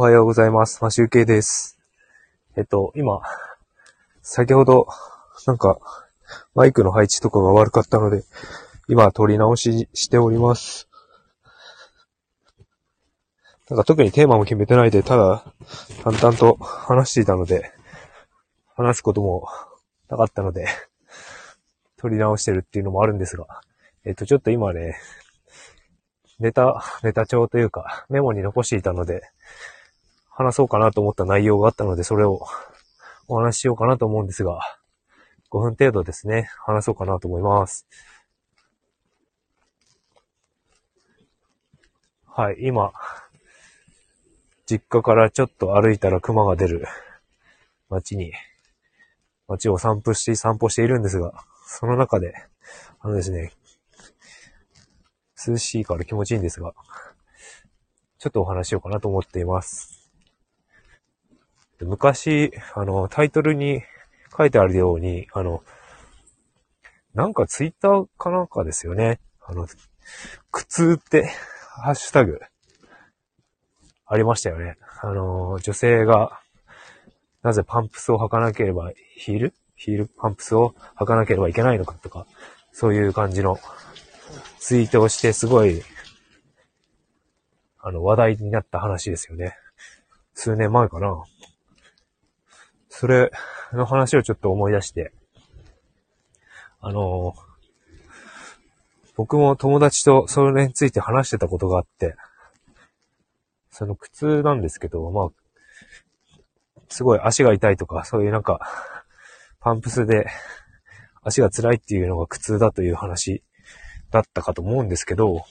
おはようございます。マシュウケイです。えっと、今、先ほど、なんか、マイクの配置とかが悪かったので、今、撮り直ししております。なんか特にテーマも決めてないで、ただ、淡々と話していたので、話すこともなかったので、撮り直してるっていうのもあるんですが、えっと、ちょっと今ね、ネタ、ネタ帳というか、メモに残していたので、話そうかなと思った内容があったので、それをお話ししようかなと思うんですが、5分程度ですね、話そうかなと思います。はい、今、実家からちょっと歩いたら熊が出る街に、街を散歩して、散歩しているんですが、その中で、あのですね、涼しいから気持ちいいんですが、ちょっとお話ししようかなと思っています。昔、あの、タイトルに書いてあるように、あの、なんかツイッターかなんかですよね。あの、苦痛って、ハッシュタグ、ありましたよね。あの、女性が、なぜパンプスを履かなければ、ヒール？ヒールパンプスを履かなければいけないのかとか、そういう感じのツイートをして、すごい、あの、話題になった話ですよね。数年前かな。それの話をちょっと思い出して、あの、僕も友達とそれについて話してたことがあって、その苦痛なんですけど、まあ、すごい足が痛いとか、そういうなんか、パンプスで足が辛いっていうのが苦痛だという話だったかと思うんですけど、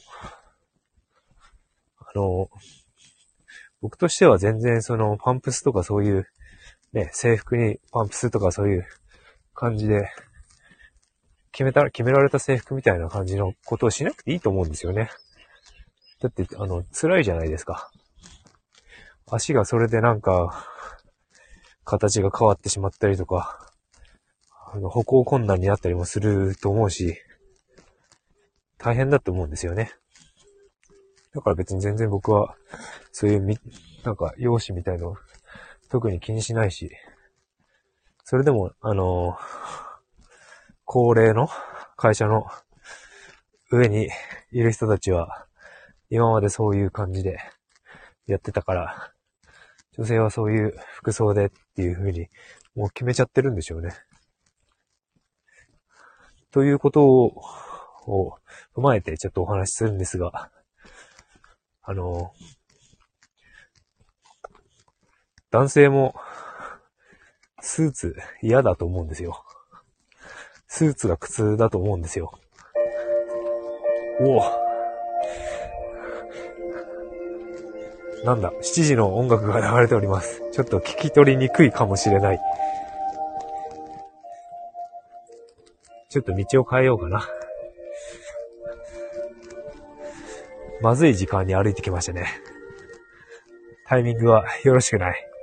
あの、僕としては全然そのパンプスとかそういうね、制服にパンプスとかそういう感じで、決めた、決められた制服みたいな感じのことをしなくていいと思うんですよね。だって、あの、辛いじゃないですか。足がそれでなんか、形が変わってしまったりとか、あの、歩行困難になったりもすると思うし、大変だと思うんですよね。だから別に全然僕は、そういうみ、なんか、容姿みたいの特に気にしないし、それでも、あのー高齢の会社の上にいる人たちは、今までそういう感じでやってたから、女性はそういう服装でっていう風に、もう決めちゃってるんでしょうね。ということを、を踏まえてちょっとお話しするんですが、あの男性も、スーツ嫌だと思うんですよ。スーツが苦痛だと思うんですよ。おお。なんだ、7時の音楽が流れております。ちょっと聞き取りにくいかもしれない。ちょっと道を変えようかな。まずい時間に歩いてきましたね。タイミングはよろしくない。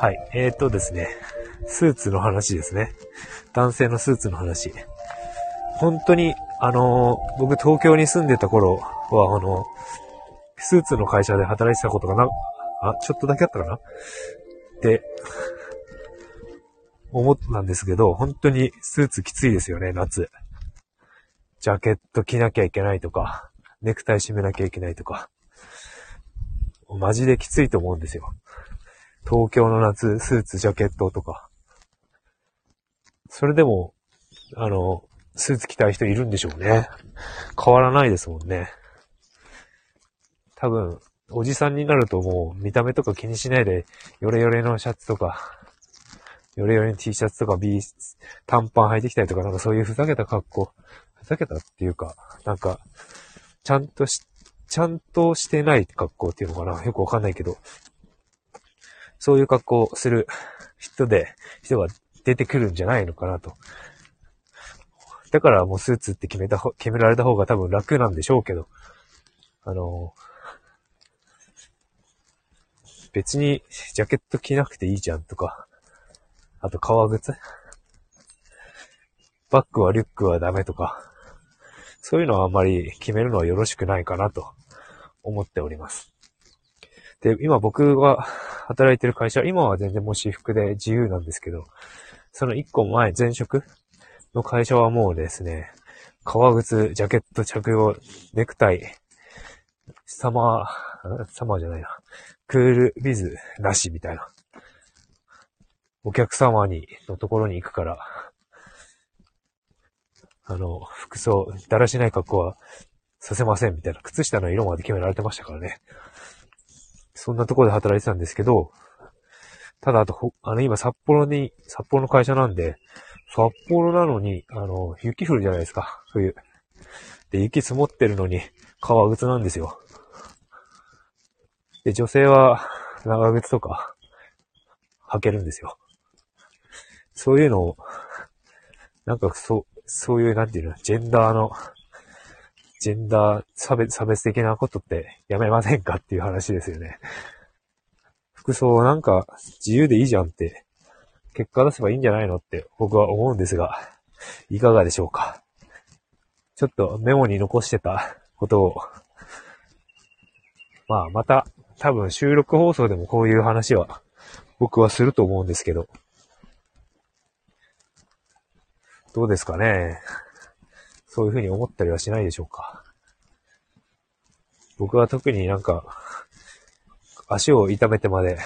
はい。えー、とですね。スーツの話ですね。男性のスーツの話。本当に、あのー僕東京に住んでた頃は、あのスーツの会社で働いてたことがな、あ、ちょっとだけあったかな？って、思ったんですけど、本当にスーツきついですよね、夏。ジャケット着なきゃいけないとか、ネクタイ締めなきゃいけないとか。マジできついと思うんですよ。東京の夏、スーツ、ジャケットとか。それでも、あの、スーツ着たい人いるんでしょうね。変わらないですもんね。多分、おじさんになるともう見た目とか気にしないで、ヨレヨレのシャツとか、ヨレヨレの T シャツとか B、短パン履いてきたりとか、なんかそういうふざけた格好、ふざけたっていうか、なんか、ちゃんとし、ちゃんとしてない格好っていうのかなよくわかんないけど、そういう格好をする人で、人が出てくるんじゃないのかなと。だからもうスーツって決めた、決められた方が多分楽なんでしょうけど、あの、別にジャケット着なくていいじゃんとか、あと革靴バッグはリュックはダメとか、そういうのはあんまり決めるのはよろしくないかなと思っております。で、今僕が働いてる会社、今は全然もう私服で自由なんですけど、その一個前、前職の会社はもうですね、革靴、ジャケット着用、ネクタイ、サマー、サマーじゃないな、クールビズなしみたいな。お客様に、のところに行くから、あの、服装、だらしない格好はさせませんみたいな、靴下の色まで決められてましたからね。そんなところで働いてたんですけど、ただ、あと、あの、今、札幌に、札幌の会社なんで、札幌なのに、あの、雪降るじゃないですか、冬。で、雪積もってるのに、革靴なんですよ。で、女性は、長靴とか、履けるんですよ。そういうのを、なんか、そう、そういう、なんていうの、ジェンダーの、ジェンダー差別、差別的なことってやめませんかっていう話ですよね。服装なんか自由でいいじゃんって、結果出せばいいんじゃないのって僕は思うんですが、いかがでしょうか。ちょっとメモに残してたことを、まあまた多分収録放送でもこういう話は僕はすると思うんですけど、どうですかね。そういうふうに思ったりはしないでしょうか。僕は特になんか、足を痛めてまで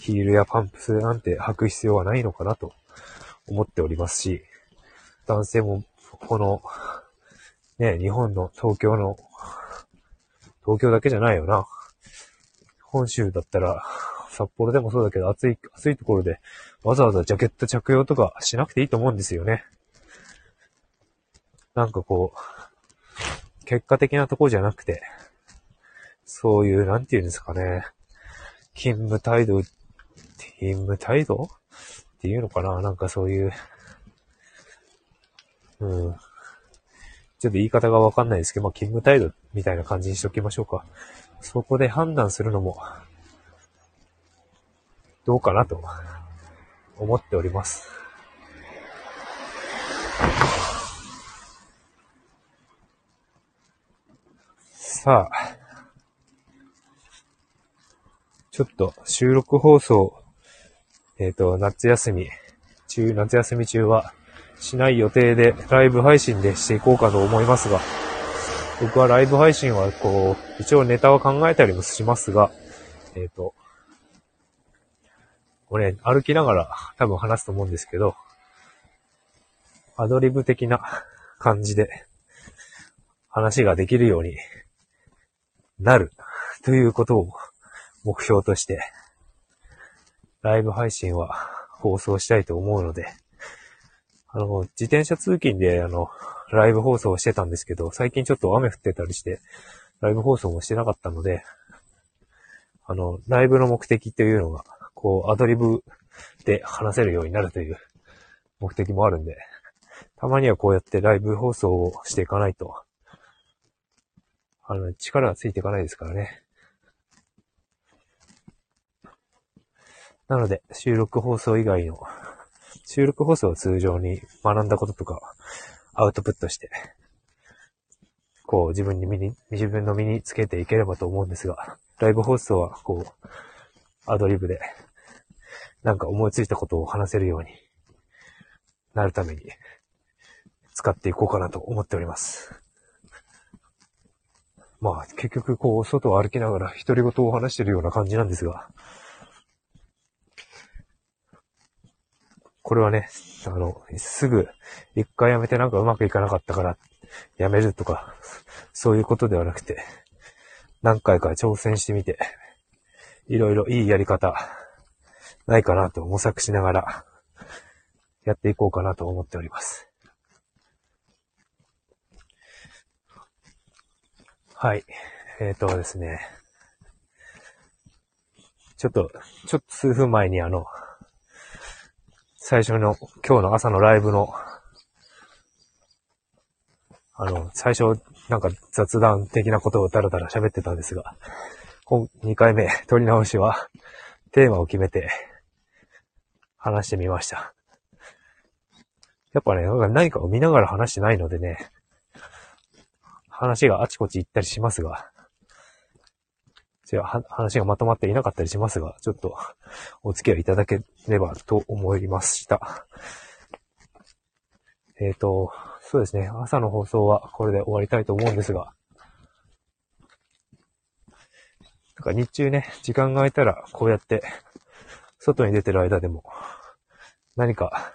ヒールやパンプスなんて履く必要はないのかなと思っておりますし、男性もこの、ね、日本の東京の、東京だけじゃないよな。本州だったら、札幌でもそうだけど暑い、暑いところでわざわざジャケット着用とかしなくていいと思うんですよね。なんかこう、結果的なとこじゃなくて、そういう、なんて言うんですかね。勤務態度、勤務態度？っていうのかな？なんかそういう、うん。ちょっと言い方がわかんないですけど、まあ、勤務態度みたいな感じにしときましょうか。そこで判断するのも、どうかなと思っております。さあ、ちょっと収録放送、えっ、ー、と、夏休み、中、夏休み中はしない予定でライブ配信でしていこうかと思いますが、僕はライブ配信はこう、一応ネタは考えたりもしますが、えっ、ー、と、これ、歩きながら多分話すと思うんですけど、アドリブ的な感じで話ができるようになる。ということを目標として、ライブ配信は放送したいと思うので、あの、自転車通勤で、あの、ライブ放送をしてたんですけど、最近ちょっと雨降ってたりして、ライブ放送もしてなかったので、あの、ライブの目的というのが、こう、アドリブで話せるようになるという目的もあるんで、たまにはこうやってライブ放送をしていかないと、あの、力がついていかないですからね。なので、収録放送以外の、収録放送を通常に学んだこととか、アウトプットして、こう自分に身に、自分の身につけていければと思うんですが、ライブ放送はこう、アドリブで、なんか思いついたことを話せるようになるために、使っていこうかなと思っております。まあ、結局こう、外を歩きながら独り言を話してるような感じなんですが、これはね、あの、すぐ、一回やめてなんかうまくいかなかったから、やめるとか、そういうことではなくて、何回か挑戦してみて、いろいろいいやり方、ないかなと模索しながら、やっていこうかなと思っております。はい。えっ、ー、とですね。ちょっと、ちょっと数分前にあの、最初の、今日の朝のライブの、あの、最初、なんか雑談的なことをだらだら喋ってたんですが、今、2回目、撮り直しは、テーマを決めて、話してみました。やっぱね、何かを見ながら話してないのでね、話があちこち行ったりしますが、じゃあ話がまとまっていなかったりしますが、ちょっとお付き合いいただければと思いました。えっ、ー、と、そうですね、朝の放送はこれで終わりたいと思うんですが、なんか日中ね、時間が空いたらこうやって外に出てる間でも何か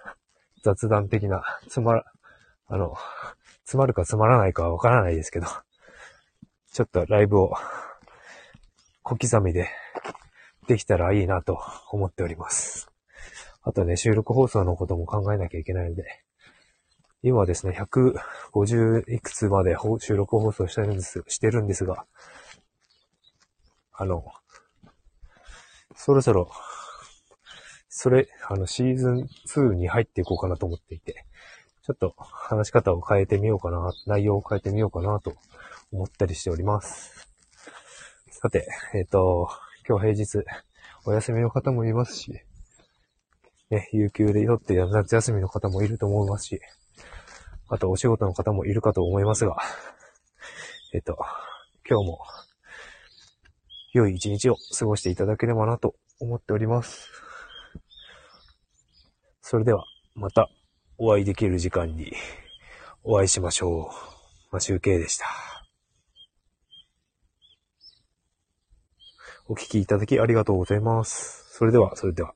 雑談的なつまら、あの、つまるかつまらないかはわからないですけど、ちょっとライブを小刻みでできたらいいなと思っております。あとね、収録放送のことも考えなきゃいけないので、今はですね、150いくつまで収録放送してるんです、してるんですが、あの、そろそろ、それ、あの、シーズン2に入っていこうかなと思っていて、ちょっと話し方を変えてみようかな、内容を変えてみようかなと思ったりしております。さて、えっ、ー、と、今日平日、お休みの方もいますし、ね、有給でよって夏休みの方もいると思いますし、あとお仕事の方もいるかと思いますが、えっ、ー、と、今日も良い一日を過ごしていただければなと思っております。それでは、またお会いできる時間にお会いしましょう。まあ、集計でした。お聞きいただきありがとうございます。それでは、それでは。